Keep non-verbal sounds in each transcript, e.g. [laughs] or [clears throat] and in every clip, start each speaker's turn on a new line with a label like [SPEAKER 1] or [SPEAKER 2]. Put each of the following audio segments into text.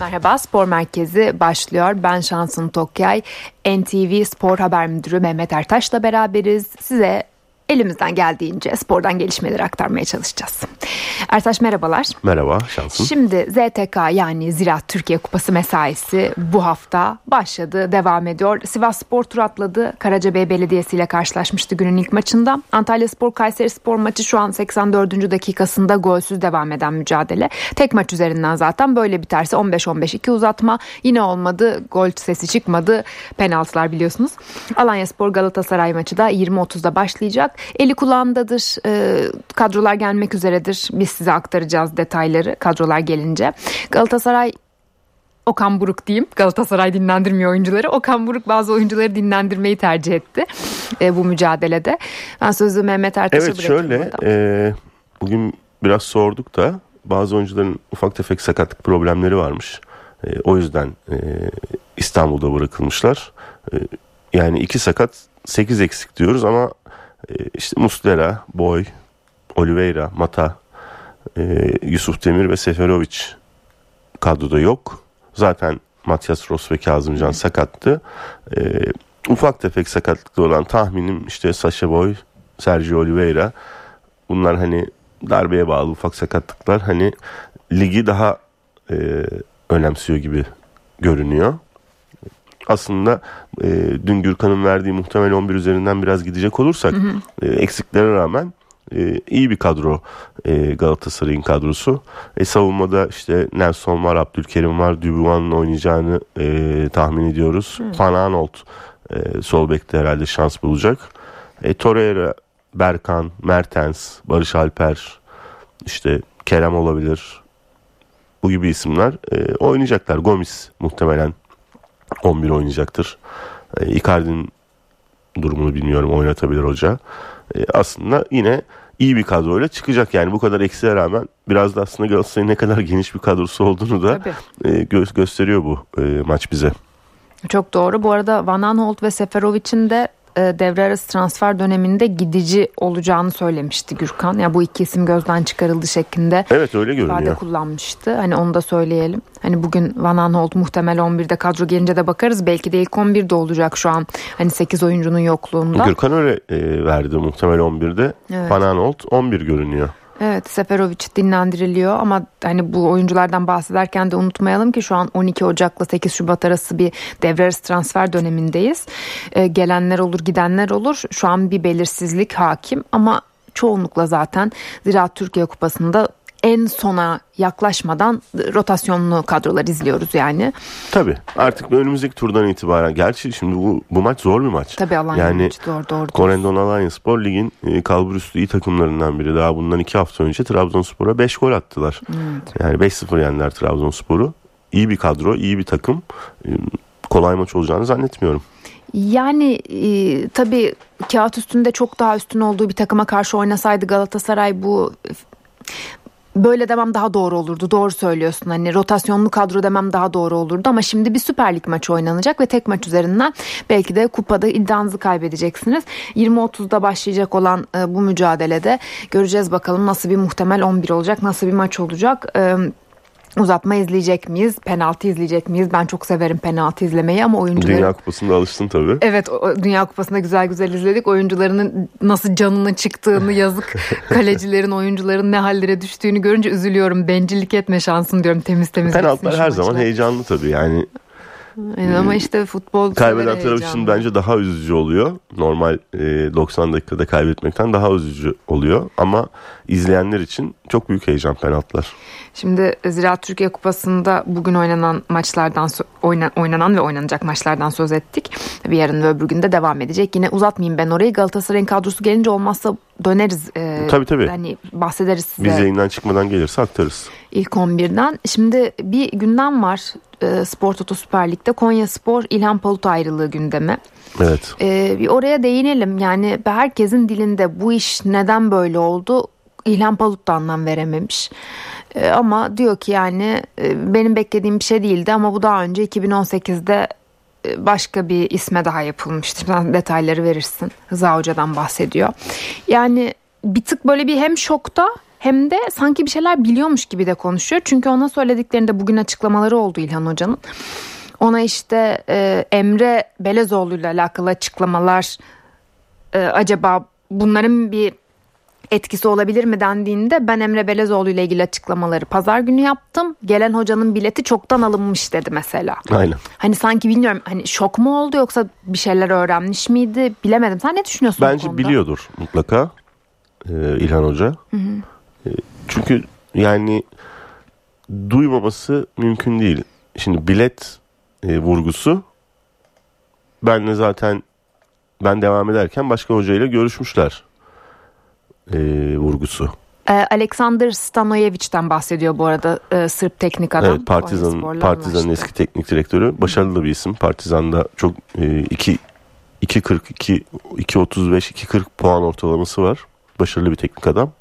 [SPEAKER 1] Merhaba Spor Merkezi başlıyor. Ben Şansın Tokyay. NTV Spor Haber Müdürü Mehmet Ertaş'la beraberiz. Size elimizden geldiğince spordan gelişmeleri aktarmaya çalışacağız. Ertaş merhabalar.
[SPEAKER 2] Merhaba şansın.
[SPEAKER 1] Şimdi ZTK yani Ziraat Türkiye Kupası mesaisi bu hafta başladı, devam ediyor. Sivas Spor tur atladı. Karacabey Belediyesi ile karşılaşmıştı günün ilk maçında. Antalya Spor Kayseri Spor maçı şu an 84. dakikasında golsüz devam eden mücadele. Tek maç üzerinden zaten böyle biterse 15-15-2 uzatma. Yine olmadı. Gol sesi çıkmadı. Penaltılar biliyorsunuz. Alanya Spor Galatasaray maçı da 20-30'da başlayacak. Eli kulağındadır. E, kadrolar gelmek üzeredir. Biz size aktaracağız detayları kadrolar gelince. Galatasaray Okan Buruk diyeyim. Galatasaray dinlendirmiyor oyuncuları. Okan Buruk bazı oyuncuları dinlendirmeyi tercih etti e, bu mücadelede. Ben sözü Mehmet Ertaş'a
[SPEAKER 2] evet, şöyle e, bugün biraz sorduk da bazı oyuncuların ufak tefek sakatlık problemleri varmış. E, o yüzden e, İstanbul'da bırakılmışlar. E, yani iki sakat 8 eksik diyoruz ama işte Muslera, Boy, Oliveira, Mata, e, Yusuf Demir ve Seferovic kadroda yok. Zaten Matias Ross ve Kazımcan sakattı. E, ufak tefek sakatlıklı olan tahminim işte Sasha Boy, Sergio Oliveira. Bunlar hani darbeye bağlı ufak sakatlıklar. Hani ligi daha e, önemsiyor gibi görünüyor. Aslında e, dün Gürkan'ın verdiği muhtemel 11 üzerinden biraz gidecek olursak hı hı. E, eksiklere rağmen e, iyi bir kadro e, Galatasaray'ın kadrosu. E, savunmada işte Nelson var, Abdülkerim var, Dubuan'ın oynayacağını e, tahmin ediyoruz. Hmm. Van e, sol bekte herhalde şans bulacak. E, Torreira, Berkan, Mertens, Barış Alper, işte Kerem olabilir. Bu gibi isimler e, oynayacaklar. Gomis muhtemelen 11 oynayacaktır. E, Icardi'nin durumunu bilmiyorum oynatabilir hoca. E, aslında yine iyi bir kadroyla çıkacak. Yani bu kadar eksiğe rağmen biraz da aslında Galatasaray'ın ne kadar [laughs] geniş bir kadrosu olduğunu da e, gö- gösteriyor bu e, maç bize.
[SPEAKER 1] Çok doğru. Bu arada Van Aanholt ve Seferovic'in de devre arası transfer döneminde gidici olacağını söylemişti Gürkan. Ya yani bu iki isim gözden çıkarıldı şeklinde.
[SPEAKER 2] Evet öyle görünüyor.
[SPEAKER 1] ifade kullanmıştı. Hani onu da söyleyelim. Hani bugün Van Aanholt muhtemel 11'de kadro gelince de bakarız. Belki de ilk 11'de olacak şu an. Hani 8 oyuncunun yokluğunda.
[SPEAKER 2] Gürkan öyle e, verdi muhtemel 11'de. Evet. Van Aanholt 11 görünüyor.
[SPEAKER 1] Evet Seferovic dinlendiriliyor ama hani bu oyunculardan bahsederken de unutmayalım ki şu an 12 Ocak'la 8 Şubat arası bir devre transfer dönemindeyiz. Ee, gelenler olur gidenler olur şu an bir belirsizlik hakim ama çoğunlukla zaten Ziraat Türkiye Kupası'nda en sona yaklaşmadan rotasyonlu kadrolar izliyoruz yani.
[SPEAKER 2] Tabii artık önümüzdeki turdan itibaren gerçi şimdi bu, bu maç zor bir maç.
[SPEAKER 1] Tabii Alanya yani, maçı zor doğru.
[SPEAKER 2] Corendon Alanya Spor Lig'in e, kalburüstü iyi takımlarından biri. Daha bundan iki hafta önce Trabzonspor'a 5 gol attılar. Evet. Yani 5-0 yendiler Trabzonspor'u. İyi bir kadro, iyi bir takım. E, kolay maç olacağını zannetmiyorum.
[SPEAKER 1] Yani e, tabii kağıt üstünde çok daha üstün olduğu bir takıma karşı oynasaydı Galatasaray bu böyle demem daha doğru olurdu. Doğru söylüyorsun. Hani rotasyonlu kadro demem daha doğru olurdu ama şimdi bir Süper Lig maçı oynanacak ve tek maç üzerinden belki de kupada iddianızı kaybedeceksiniz. 20-30'da başlayacak olan e, bu mücadelede göreceğiz bakalım nasıl bir muhtemel 11 olacak, nasıl bir maç olacak. Uzatma izleyecek miyiz? Penaltı izleyecek miyiz? Ben çok severim penaltı izlemeyi ama oyuncuların...
[SPEAKER 2] Dünya Kupası'nda alıştın tabii.
[SPEAKER 1] Evet Dünya Kupası'nda güzel güzel izledik. Oyuncularının nasıl canının çıktığını yazık. [laughs] Kalecilerin, oyuncuların ne hallere düştüğünü görünce üzülüyorum. Bencillik etme şansın diyorum temiz temiz.
[SPEAKER 2] Penaltılar her zaman heyecanlı tabii yani.
[SPEAKER 1] Yani ama işte futbol
[SPEAKER 2] kaybeden taraf için bence daha üzücü oluyor. Normal e, 90 dakikada kaybetmekten daha üzücü oluyor ama izleyenler için çok büyük heyecan penaltılar.
[SPEAKER 1] Şimdi Ziraat Türkiye Kupası'nda bugün oynanan maçlardan oynanan ve oynanacak maçlardan söz ettik. Bir yarın ve öbür gün de devam edecek. Yine uzatmayayım ben orayı. Galatasaray'ın kadrosu gelince olmazsa döneriz.
[SPEAKER 2] E, tabii tabii.
[SPEAKER 1] Hani bahsederiz size.
[SPEAKER 2] Biz yayından çıkmadan gelirse aktarız.
[SPEAKER 1] İlk 11'den. Şimdi bir gündem var e, Spor Toto Süper Lig'de. Konya Spor İlhan Palut ayrılığı gündemi.
[SPEAKER 2] Evet.
[SPEAKER 1] E, bir oraya değinelim. Yani herkesin dilinde bu iş neden böyle oldu? İlhan Palut da anlam verememiş. E, ama diyor ki yani e, benim beklediğim bir şey değildi ama bu daha önce 2018'de e, başka bir isme daha yapılmıştır. Sen detayları verirsin. Rıza Hoca'dan bahsediyor. Yani bir tık böyle bir hem şokta hem de sanki bir şeyler biliyormuş gibi de konuşuyor. Çünkü ona söylediklerinde bugün açıklamaları oldu İlhan Hoca'nın. Ona işte e, Emre Belezoğlu ile alakalı açıklamalar e, acaba bunların bir etkisi olabilir mi dendiğinde ben Emre Belezoğlu ile ilgili açıklamaları pazar günü yaptım. Gelen hocanın bileti çoktan alınmış dedi mesela.
[SPEAKER 2] Aynen.
[SPEAKER 1] Hani sanki bilmiyorum hani şok mu oldu yoksa bir şeyler öğrenmiş miydi bilemedim. Sen ne düşünüyorsun
[SPEAKER 2] Bence biliyordur mutlaka e, İlhan Hoca. Hı hı. E, çünkü yani duymaması mümkün değil. Şimdi bilet e, vurgusu ben de zaten ben devam ederken başka hocayla görüşmüşler e, vurgusu.
[SPEAKER 1] E, Alexander Stanoyevic'den bahsediyor bu arada e, Sırp teknik adam.
[SPEAKER 2] Evet, Partizan Partizan'ın eski teknik direktörü. Başarılı bir isim. Partizan'da çok e, 2 2.42 2.35 2.40 puan ortalaması var. Başarılı bir teknik adam.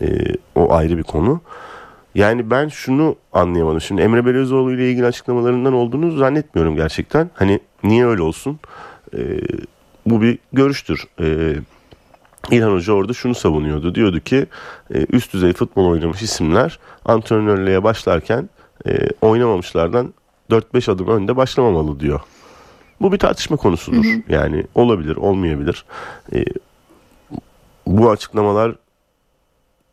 [SPEAKER 2] E, o ayrı bir konu. Yani ben şunu anlayamadım. Şimdi Emre Belözoğlu ile ilgili açıklamalarından olduğunu zannetmiyorum gerçekten. Hani niye öyle olsun? E, bu bir görüştür. E, İlhan Hoca orada şunu savunuyordu. Diyordu ki e, üst düzey futbol oynamış isimler antrenörlüğe başlarken e, oynamamışlardan 4-5 adım önde başlamamalı diyor. Bu bir tartışma konusudur. Hı hı. Yani olabilir, olmayabilir. E, bu açıklamalar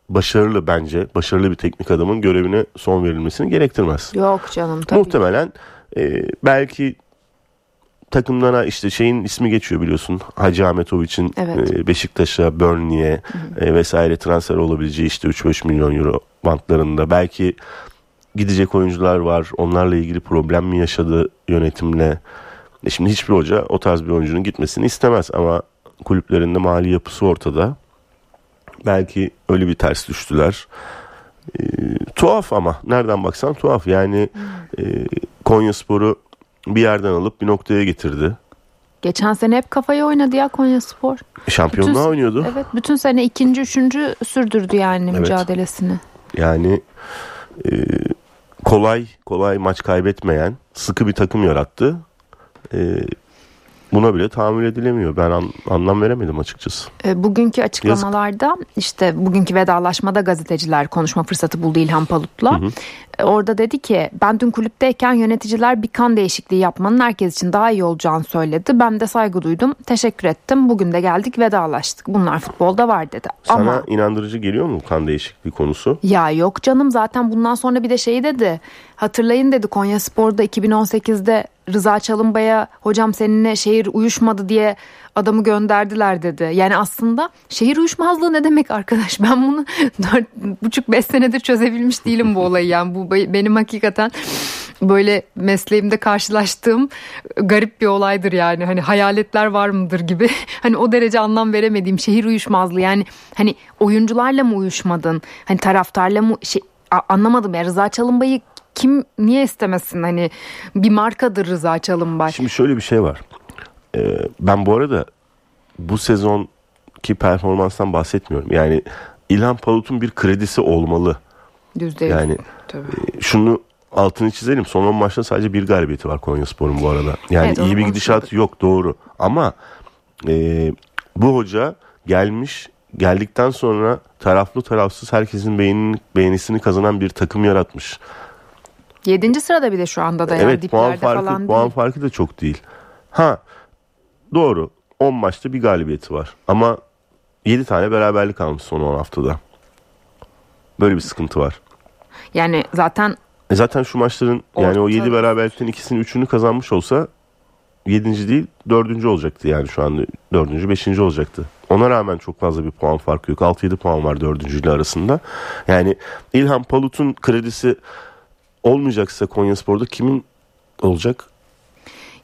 [SPEAKER 2] başarılı bence, başarılı bir teknik adamın görevine son verilmesini gerektirmez.
[SPEAKER 1] Yok canım tabii.
[SPEAKER 2] Muhtemelen belki takımlara işte şeyin ismi geçiyor biliyorsun. Hacı Ahmetoviç'in evet. e, Beşiktaş'a, Burnley'e e, vesaire transfer olabileceği işte 3-5 milyon euro bantlarında. Belki gidecek oyuncular var. Onlarla ilgili problem mi yaşadı yönetimle? E şimdi hiçbir hoca o tarz bir oyuncunun gitmesini istemez ama kulüplerinde mali yapısı ortada. Belki öyle bir ters düştüler. E, tuhaf ama nereden baksan tuhaf. Yani e, Konya Sporu bir yerden alıp bir noktaya getirdi.
[SPEAKER 1] Geçen sene hep kafayı oynadı ya Konya Spor.
[SPEAKER 2] Şampiyonluğa bütün, oynuyordu.
[SPEAKER 1] Evet bütün sene ikinci üçüncü sürdürdü yani evet. mücadelesini.
[SPEAKER 2] Yani e, kolay kolay maç kaybetmeyen sıkı bir takım yarattı. E, buna bile tahammül edilemiyor. Ben an, anlam veremedim açıkçası.
[SPEAKER 1] E, bugünkü açıklamalarda Yazık. işte bugünkü vedalaşmada gazeteciler konuşma fırsatı buldu İlhan Palut'la. Hı hı. E, orada dedi ki ben dün kulüpteyken yöneticiler bir kan değişikliği yapmanın herkes için daha iyi olacağını söyledi. Ben de saygı duydum. Teşekkür ettim. Bugün de geldik vedalaştık. Bunlar futbolda var dedi.
[SPEAKER 2] Sana Ama, inandırıcı geliyor mu kan değişikliği konusu?
[SPEAKER 1] Ya yok canım zaten bundan sonra bir de şey dedi. Hatırlayın dedi Konya Spor'da 2018'de Rıza Çalınbay'a hocam seninle şehir uyuşmadı diye adamı gönderdiler dedi. Yani aslında şehir uyuşmazlığı ne demek arkadaş? [laughs] Ben bunu dört buçuk beş senedir çözebilmiş değilim bu olayı. Yani bu benim hakikaten böyle mesleğimde karşılaştığım garip bir olaydır yani. Hani hayaletler var mıdır gibi. [laughs] Hani o derece anlam veremediğim şehir uyuşmazlığı. Yani hani oyuncularla mı uyuşmadın? Hani taraftarla mı şey anlamadım ya Rıza Çalınbay'ı kim niye istemesin hani bir markadır Rıza Çalınbay.
[SPEAKER 2] Şimdi şöyle bir şey var. Ee, ben bu arada bu sezon ki performanstan bahsetmiyorum. Yani İlhan Palut'un bir kredisi olmalı.
[SPEAKER 1] Yüzde
[SPEAKER 2] Yani Tabii. E, şunu altını çizelim. Son 10 maçta sadece bir galibiyeti var Konya Spor'un bu arada. Yani evet, iyi bir gidişat yok doğru. Ama e, bu hoca gelmiş geldikten sonra taraflı tarafsız herkesin beğenini, beğenisini kazanan bir takım yaratmış.
[SPEAKER 1] Yedinci sırada bir de şu anda da
[SPEAKER 2] evet, puan farkı,
[SPEAKER 1] falan
[SPEAKER 2] puan farkı da çok değil. Ha doğru 10 maçta bir galibiyeti var. Ama 7 tane beraberlik almış son 10 haftada. Böyle bir sıkıntı var.
[SPEAKER 1] Yani zaten
[SPEAKER 2] e zaten şu maçların yani o 7 beraberlikten ikisini üçünü kazanmış olsa 7. değil 4. olacaktı yani şu anda 4. 5. olacaktı. Ona rağmen çok fazla bir puan farkı yok. 6-7 puan var 4. ile arasında. Yani İlhan Palut'un kredisi olmayacaksa Konya Spor'da kimin olacak?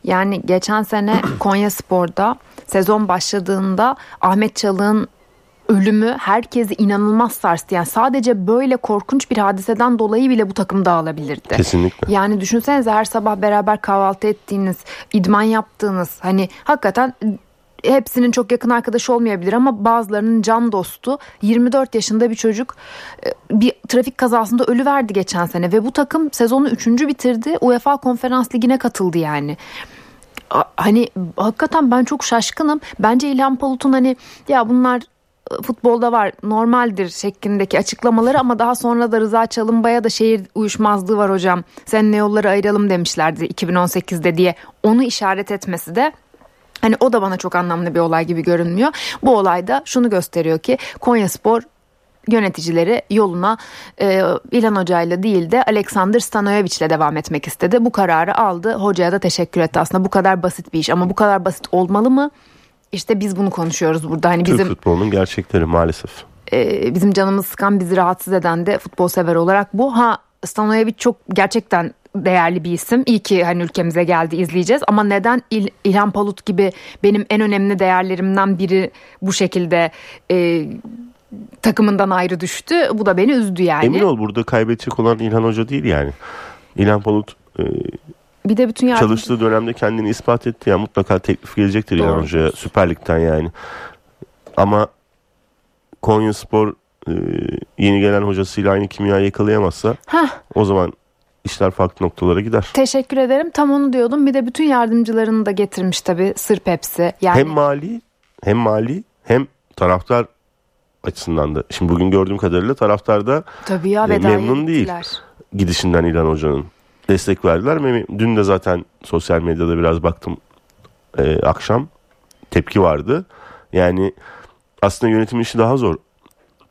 [SPEAKER 1] Yani geçen sene [clears throat] Konya Spor'da sezon başladığında Ahmet Çalık'ın ölümü herkesi inanılmaz sarstı. Yani sadece böyle korkunç bir hadiseden dolayı bile bu takım dağılabilirdi.
[SPEAKER 2] Kesinlikle.
[SPEAKER 1] Yani düşünsenize her sabah beraber kahvaltı ettiğiniz, idman yaptığınız hani hakikaten hepsinin çok yakın arkadaşı olmayabilir ama bazılarının can dostu 24 yaşında bir çocuk e, bir trafik kazasında ölü verdi geçen sene ve bu takım sezonu 3. bitirdi. UEFA Konferans Ligi'ne katıldı yani hani hakikaten ben çok şaşkınım. Bence İlhan Palut'un hani ya bunlar futbolda var normaldir şeklindeki açıklamaları ama daha sonra da Rıza Çalınbay'a da şehir uyuşmazlığı var hocam. Seninle yolları ayıralım demişlerdi 2018'de diye onu işaret etmesi de Hani o da bana çok anlamlı bir olay gibi görünmüyor. Bu olayda şunu gösteriyor ki Konya Spor yöneticileri yoluna e, İlhan Hoca ile değil de Alexander Stanojevic ile devam etmek istedi. Bu kararı aldı. Hocaya da teşekkür etti. Aslında bu kadar basit bir iş ama bu kadar basit olmalı mı? İşte biz bunu konuşuyoruz burada. Hani
[SPEAKER 2] Türk
[SPEAKER 1] bizim
[SPEAKER 2] futbolunun gerçekleri maalesef.
[SPEAKER 1] e, bizim canımız sıkan bizi rahatsız eden de futbol sever olarak bu. Ha Stanojevic çok gerçekten değerli bir isim. İyi ki hani ülkemize geldi izleyeceğiz ama neden İl- İlhan Palut gibi benim en önemli değerlerimden biri bu şekilde e, takımından ayrı düştü. Bu da beni üzdü yani.
[SPEAKER 2] Emin ol burada kaybedecek olan İlhan Hoca değil yani. İlhan Palut e,
[SPEAKER 1] Bir de bütün yardım-
[SPEAKER 2] çalıştığı dönemde kendini ispat etti. Yani mutlaka teklif gelecektir İlhan
[SPEAKER 1] Doğru.
[SPEAKER 2] Hoca'ya Süper Lig'den yani. Ama Konya Spor e, yeni gelen hocasıyla aynı kimyayı yakalayamazsa
[SPEAKER 1] Hah,
[SPEAKER 2] o zaman işler farklı noktalara gider.
[SPEAKER 1] teşekkür ederim. Tam onu diyordum. Bir de bütün yardımcılarını da getirmiş tabii. Sırp hepsi. Yani
[SPEAKER 2] Hem mali hem mali hem taraftar açısından da. Şimdi bugün gördüğüm kadarıyla taraftar da
[SPEAKER 1] tabii ya
[SPEAKER 2] e, memnun değil.
[SPEAKER 1] gittiler.
[SPEAKER 2] gidişinden İlhan Hoca'nın destek verdiler. Dün de zaten sosyal medyada biraz baktım e, akşam tepki vardı. Yani aslında yönetim işi daha zor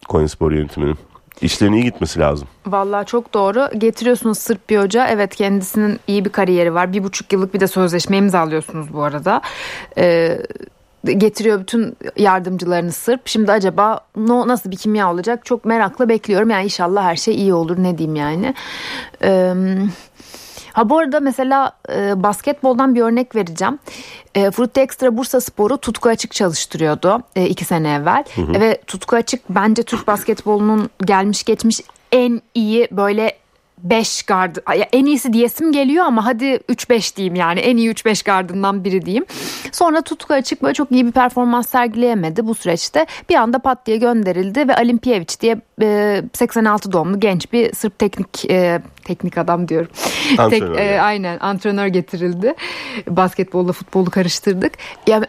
[SPEAKER 2] Konyaspor yönetiminin. İşlerin iyi gitmesi lazım.
[SPEAKER 1] Vallahi çok doğru. Getiriyorsunuz Sırp bir hoca. Evet kendisinin iyi bir kariyeri var. Bir buçuk yıllık bir de sözleşme imzalıyorsunuz bu arada. Ee, getiriyor bütün yardımcılarını Sırp. Şimdi acaba no, nasıl bir kimya olacak çok merakla bekliyorum. Yani inşallah her şey iyi olur ne diyeyim yani. Ee, Ha bu arada mesela e, basketboldan bir örnek vereceğim. E, Frutti Extra Bursa Sporu Tutku Açık çalıştırıyordu e, iki sene evvel. Ve Tutku Açık bence Türk basketbolunun gelmiş geçmiş en iyi böyle 5 gard en iyisi diyesim geliyor ama hadi 3-5 diyeyim yani en iyi 3-5 gardından biri diyeyim. Sonra Tutku Açık böyle çok iyi bir performans sergileyemedi bu süreçte. Bir anda pat diye gönderildi ve Alimpiyevic diye e, 86 doğumlu genç bir Sırp teknik e, teknik adam diyorum.
[SPEAKER 2] Antrenör
[SPEAKER 1] e,
[SPEAKER 2] yani.
[SPEAKER 1] aynen antrenör getirildi. Basketbolla futbolu karıştırdık. Ya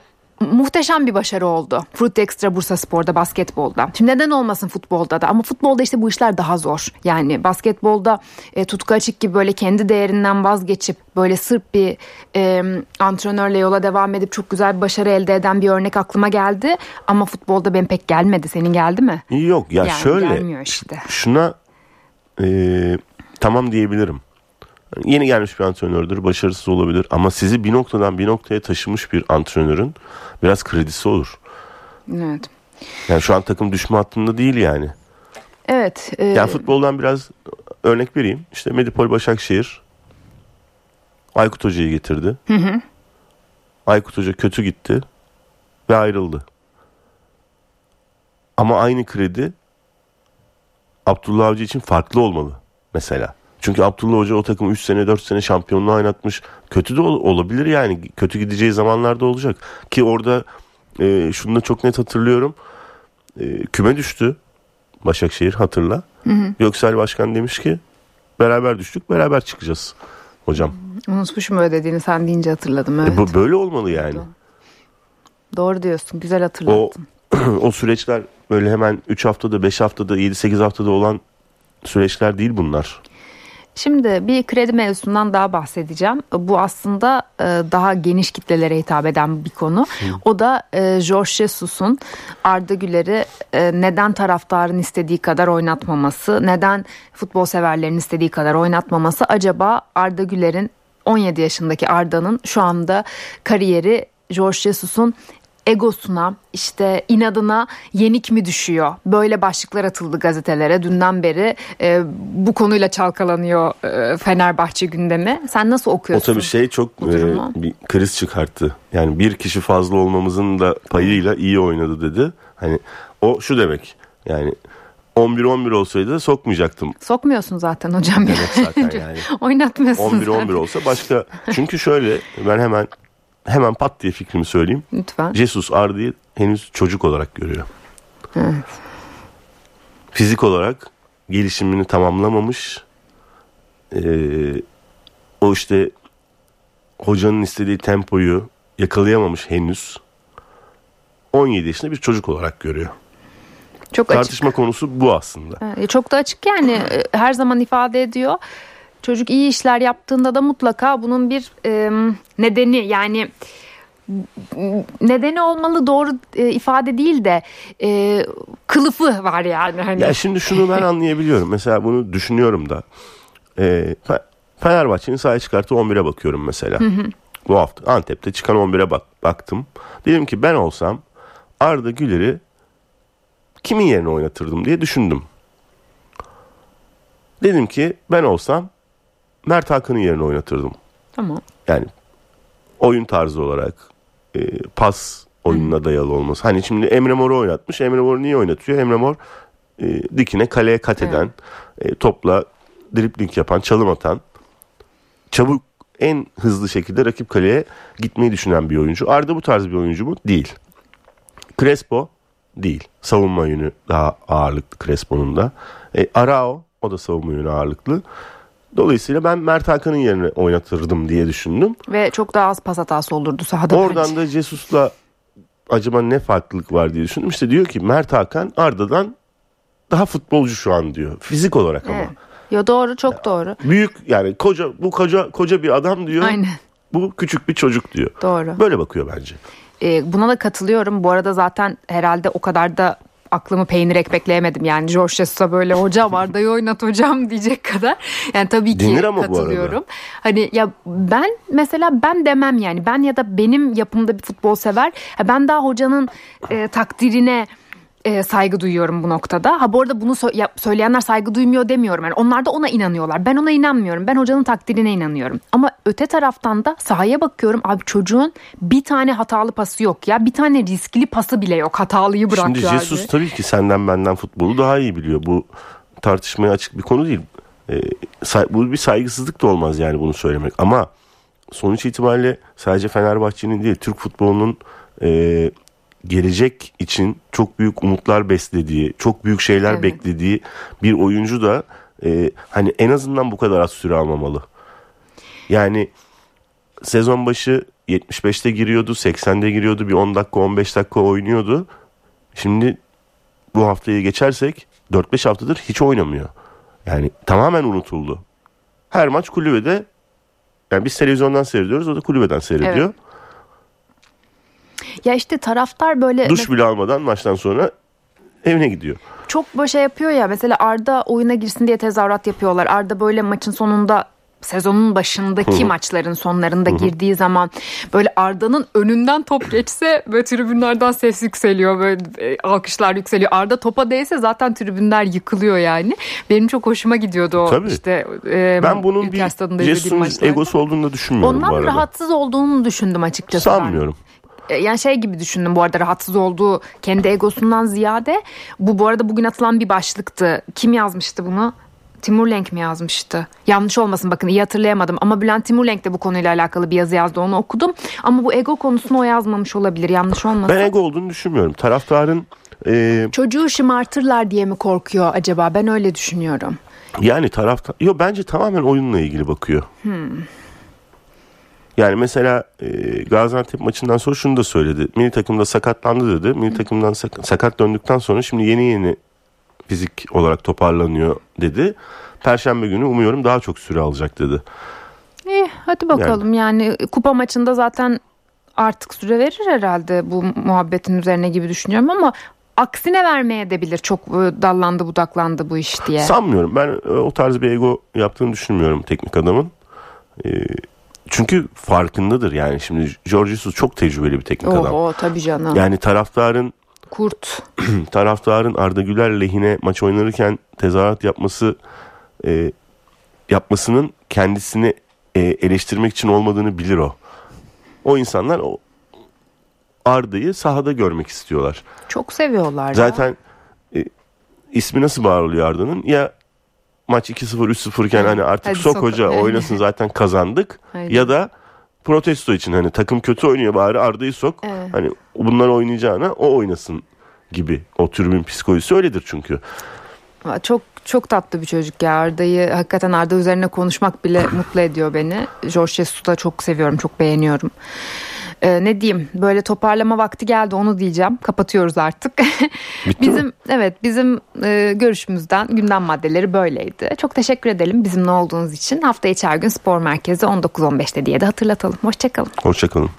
[SPEAKER 1] muhteşem bir başarı oldu. Fruit Extra Bursa Spor'da basketbolda. Şimdi neden olmasın futbolda da ama futbolda işte bu işler daha zor. Yani basketbolda e, tutku açık gibi böyle kendi değerinden vazgeçip böyle sırf bir e, antrenörle yola devam edip çok güzel bir başarı elde eden bir örnek aklıma geldi. Ama futbolda benim pek gelmedi. Senin geldi mi?
[SPEAKER 2] Yok ya
[SPEAKER 1] Yani
[SPEAKER 2] şöyle
[SPEAKER 1] gelmiyor işte.
[SPEAKER 2] şuna e, tamam diyebilirim. Yeni gelmiş bir antrenördür, başarısız olabilir ama sizi bir noktadan bir noktaya taşımış bir antrenörün biraz kredisi olur.
[SPEAKER 1] Evet.
[SPEAKER 2] Yani şu an takım düşme hattında değil yani.
[SPEAKER 1] Evet. e,
[SPEAKER 2] Yani futboldan biraz örnek vereyim. İşte Medipol Başakşehir Aykut Hoca'yı getirdi. Aykut Hoca kötü gitti ve ayrıldı. Ama aynı kredi Abdullah Avcı için farklı olmalı mesela. Çünkü Abdullah Hoca o takımı 3 sene 4 sene şampiyonluğa oynatmış. Kötü de ol- olabilir yani. Kötü gideceği zamanlarda olacak. Ki orada e, şunu da çok net hatırlıyorum. E, küme düştü Başakşehir hatırla. Göksel Başkan demiş ki beraber düştük beraber çıkacağız hocam.
[SPEAKER 1] unutmuşum öyle dediğini sen deyince hatırladım. Evet.
[SPEAKER 2] E, bu böyle olmalı yani.
[SPEAKER 1] Doğru diyorsun. Güzel
[SPEAKER 2] O
[SPEAKER 1] hatırlattın. [clears throat]
[SPEAKER 2] o süreçler böyle hemen 3 haftada 5 haftada 7-8 haftada olan süreçler değil bunlar.
[SPEAKER 1] Şimdi bir kredi mevzusundan daha bahsedeceğim. Bu aslında e, daha geniş kitlelere hitap eden bir konu. O da e, Jorge Jesus'un Arda Güler'i e, neden taraftarın istediği kadar oynatmaması, neden futbol severlerin istediği kadar oynatmaması. Acaba Arda Güler'in 17 yaşındaki Arda'nın şu anda kariyeri Jorge Jesus'un egosuna işte inadına yenik mi düşüyor? Böyle başlıklar atıldı gazetelere dünden beri e, bu konuyla çalkalanıyor e, Fenerbahçe gündemi. Sen nasıl
[SPEAKER 2] O
[SPEAKER 1] okuyorsun?
[SPEAKER 2] tabii şey çok e, bir kriz çıkarttı. Yani bir kişi fazla olmamızın da payıyla iyi oynadı dedi. Hani o şu demek. Yani 11-11 olsaydı sokmayacaktım.
[SPEAKER 1] Sokmuyorsun zaten hocam.
[SPEAKER 2] Demek zaten [laughs] yani.
[SPEAKER 1] Oynatmıyorsun
[SPEAKER 2] 11-11
[SPEAKER 1] zaten.
[SPEAKER 2] olsa başka. Çünkü şöyle ben hemen hemen pat diye fikrimi söyleyeyim.
[SPEAKER 1] Lütfen.
[SPEAKER 2] Jesus Arda'yı henüz çocuk olarak görüyor.
[SPEAKER 1] Evet.
[SPEAKER 2] Fizik olarak gelişimini tamamlamamış. Ee, o işte hocanın istediği tempoyu yakalayamamış henüz. 17 yaşında bir çocuk olarak görüyor. Çok Tartışma açık. konusu bu aslında.
[SPEAKER 1] Çok da açık yani e, her zaman ifade ediyor. Çocuk iyi işler yaptığında da mutlaka bunun bir e, nedeni yani nedeni olmalı doğru e, ifade değil de e, kılıfı var yani. Hani.
[SPEAKER 2] Ya şimdi şunu ben anlayabiliyorum. Mesela bunu düşünüyorum da. E, Fenerbahçe'nin sahaya çıkarttığı 11'e bakıyorum mesela. Bu hafta Antep'te çıkan 11'e bak, baktım. Dedim ki ben olsam Arda Güler'i kimin yerine oynatırdım diye düşündüm. Dedim ki ben olsam Mert Hakan'ın yerine oynatırdım.
[SPEAKER 1] Tamam.
[SPEAKER 2] Yani oyun tarzı olarak e, pas oyununa dayalı olması. Hani şimdi Emre Mor'u oynatmış. Emre Mor niye oynatıyor? Emre Mor e, dikine kaleye kat eden, evet. e, topla dripling yapan, çalım atan, çabuk en hızlı şekilde rakip kaleye gitmeyi düşünen bir oyuncu. Arda bu tarz bir oyuncu mu? Değil. Crespo değil. Savunma yönü daha ağırlıklı Crespo'nun da. E, Arao o da savunma yönü ağırlıklı. Dolayısıyla ben Mert Hakan'ın yerine oynatırdım diye düşündüm.
[SPEAKER 1] Ve çok daha az pas hatası olurdu sahada
[SPEAKER 2] Oradan bence. da Jesus'la acaba ne farklılık var diye düşündüm. İşte diyor ki Mert Hakan Arda'dan daha futbolcu şu an diyor. Fizik olarak ama. Evet.
[SPEAKER 1] Ya doğru çok ya, doğru.
[SPEAKER 2] Büyük yani koca bu koca koca bir adam diyor. Aynen. Bu küçük bir çocuk diyor.
[SPEAKER 1] Doğru.
[SPEAKER 2] Böyle bakıyor bence.
[SPEAKER 1] Ee, buna da katılıyorum. Bu arada zaten herhalde o kadar da aklımı peynir ekmekleyemedim. Yani George Jesus'a böyle hocam Arda'yı oynat hocam [laughs] diyecek kadar. Yani tabii ki Denir ama katılıyorum. Hani ya ben mesela ben demem yani ben ya da benim yapımda bir futbol sever. Ben daha hocanın e, takdirine e, saygı duyuyorum bu noktada. Ha bu arada bunu so- ya, söyleyenler saygı duymuyor demiyorum. Yani onlar da ona inanıyorlar. Ben ona inanmıyorum. Ben hocanın takdirine inanıyorum. Ama öte taraftan da sahaya bakıyorum. Abi çocuğun bir tane hatalı pası yok ya. Bir tane riskli pası bile yok. Hatalıyı bırakıyor.
[SPEAKER 2] Şimdi Jesus abi. tabii ki senden benden futbolu daha iyi biliyor. Bu tartışmaya açık bir konu değil. Ee, bu bir saygısızlık da olmaz yani bunu söylemek. Ama sonuç itibariyle sadece Fenerbahçe'nin değil Türk futbolunun e, gelecek için çok büyük umutlar beslediği, çok büyük şeyler evet. beklediği bir oyuncu da e, hani en azından bu kadar az süre almamalı. Yani sezon başı 75'te giriyordu, 80'de giriyordu, bir 10 dakika 15 dakika oynuyordu. Şimdi bu haftayı geçersek 4-5 haftadır hiç oynamıyor. Yani tamamen unutuldu. Her maç kulübede yani biz televizyondan seyrediyoruz o da kulübeden seyrediyor. Evet.
[SPEAKER 1] Ya işte taraftar böyle...
[SPEAKER 2] Duş bile almadan maçtan sonra evine gidiyor.
[SPEAKER 1] Çok böyle şey yapıyor ya mesela Arda oyuna girsin diye tezahürat yapıyorlar. Arda böyle maçın sonunda sezonun başındaki Hı-hı. maçların sonlarında Hı-hı. girdiği zaman böyle Arda'nın önünden top geçse böyle tribünlerden ses yükseliyor böyle e, alkışlar yükseliyor. Arda topa değse zaten tribünler yıkılıyor yani. Benim çok hoşuma gidiyordu o Tabii. işte
[SPEAKER 2] e, ben bunun bir Jesus'un egosu olduğunu da düşünmüyorum
[SPEAKER 1] Ondan bu arada. rahatsız olduğunu düşündüm açıkçası.
[SPEAKER 2] Sanmıyorum.
[SPEAKER 1] Ben. E, yani şey gibi düşündüm bu arada rahatsız olduğu kendi egosundan ziyade bu bu arada bugün atılan bir başlıktı. Kim yazmıştı bunu? Timur Lenk mi yazmıştı? Yanlış olmasın bakın iyi hatırlayamadım ama Bülent Timur Lenk de bu konuyla alakalı bir yazı yazdı onu okudum. Ama bu ego konusunu o yazmamış olabilir yanlış olmasın.
[SPEAKER 2] Ben ego olduğunu düşünmüyorum. Taraftarın... E...
[SPEAKER 1] Çocuğu şımartırlar diye mi korkuyor acaba? Ben öyle düşünüyorum.
[SPEAKER 2] Yani taraftar... Yok bence tamamen oyunla ilgili bakıyor. Hmm. Yani mesela e, Gaziantep maçından sonra şunu da söyledi. Milli takımda sakatlandı dedi. Milli takımdan sak- sakat döndükten sonra şimdi yeni yeni fizik olarak toparlanıyor dedi. Perşembe günü umuyorum daha çok süre alacak dedi.
[SPEAKER 1] İyi hadi bakalım yani, yani kupa maçında zaten artık süre verir herhalde bu muhabbetin üzerine gibi düşünüyorum ama aksine vermeye de bilir çok e, dallandı budaklandı bu iş diye.
[SPEAKER 2] Sanmıyorum ben e, o tarz bir ego yaptığını düşünmüyorum teknik adamın. Ee, çünkü farkındadır yani şimdi George Jesus çok tecrübeli bir teknik Oo, adam.
[SPEAKER 1] Oo tabii canım.
[SPEAKER 2] Yani taraftarın
[SPEAKER 1] kurt. [clears throat]
[SPEAKER 2] taraftarın Arda Güler lehine maç oynarken tezahürat yapması e, yapmasının kendisini e, eleştirmek için olmadığını bilir o. O insanlar o Arda'yı sahada görmek istiyorlar.
[SPEAKER 1] Çok seviyorlar.
[SPEAKER 2] Zaten e, ismi nasıl bağırılıyor Arda'nın? Ya maç 2-0 3-0 iken hani artık Hadi sok, sok hoca oynasın zaten kazandık. Haydi. Ya da protesto için hani takım kötü oynuyor bari Arda'yı sok. Evet. Hani bunlar oynayacağına o oynasın gibi. O tribün psikolojisi öyledir çünkü.
[SPEAKER 1] Çok çok tatlı bir çocuk ya Arda'yı hakikaten Arda üzerine konuşmak bile mutlu ediyor beni. George Jesus'u da çok seviyorum çok beğeniyorum. Ee, ne diyeyim böyle toparlama vakti geldi onu diyeceğim. Kapatıyoruz artık. [laughs] bizim mi? evet bizim e, görüşümüzden gündem maddeleri böyleydi. Çok teşekkür edelim bizimle olduğunuz için. Hafta içi her gün spor merkezi 19-15'te diye de hatırlatalım. Hoşçakalın.
[SPEAKER 2] Hoşçakalın.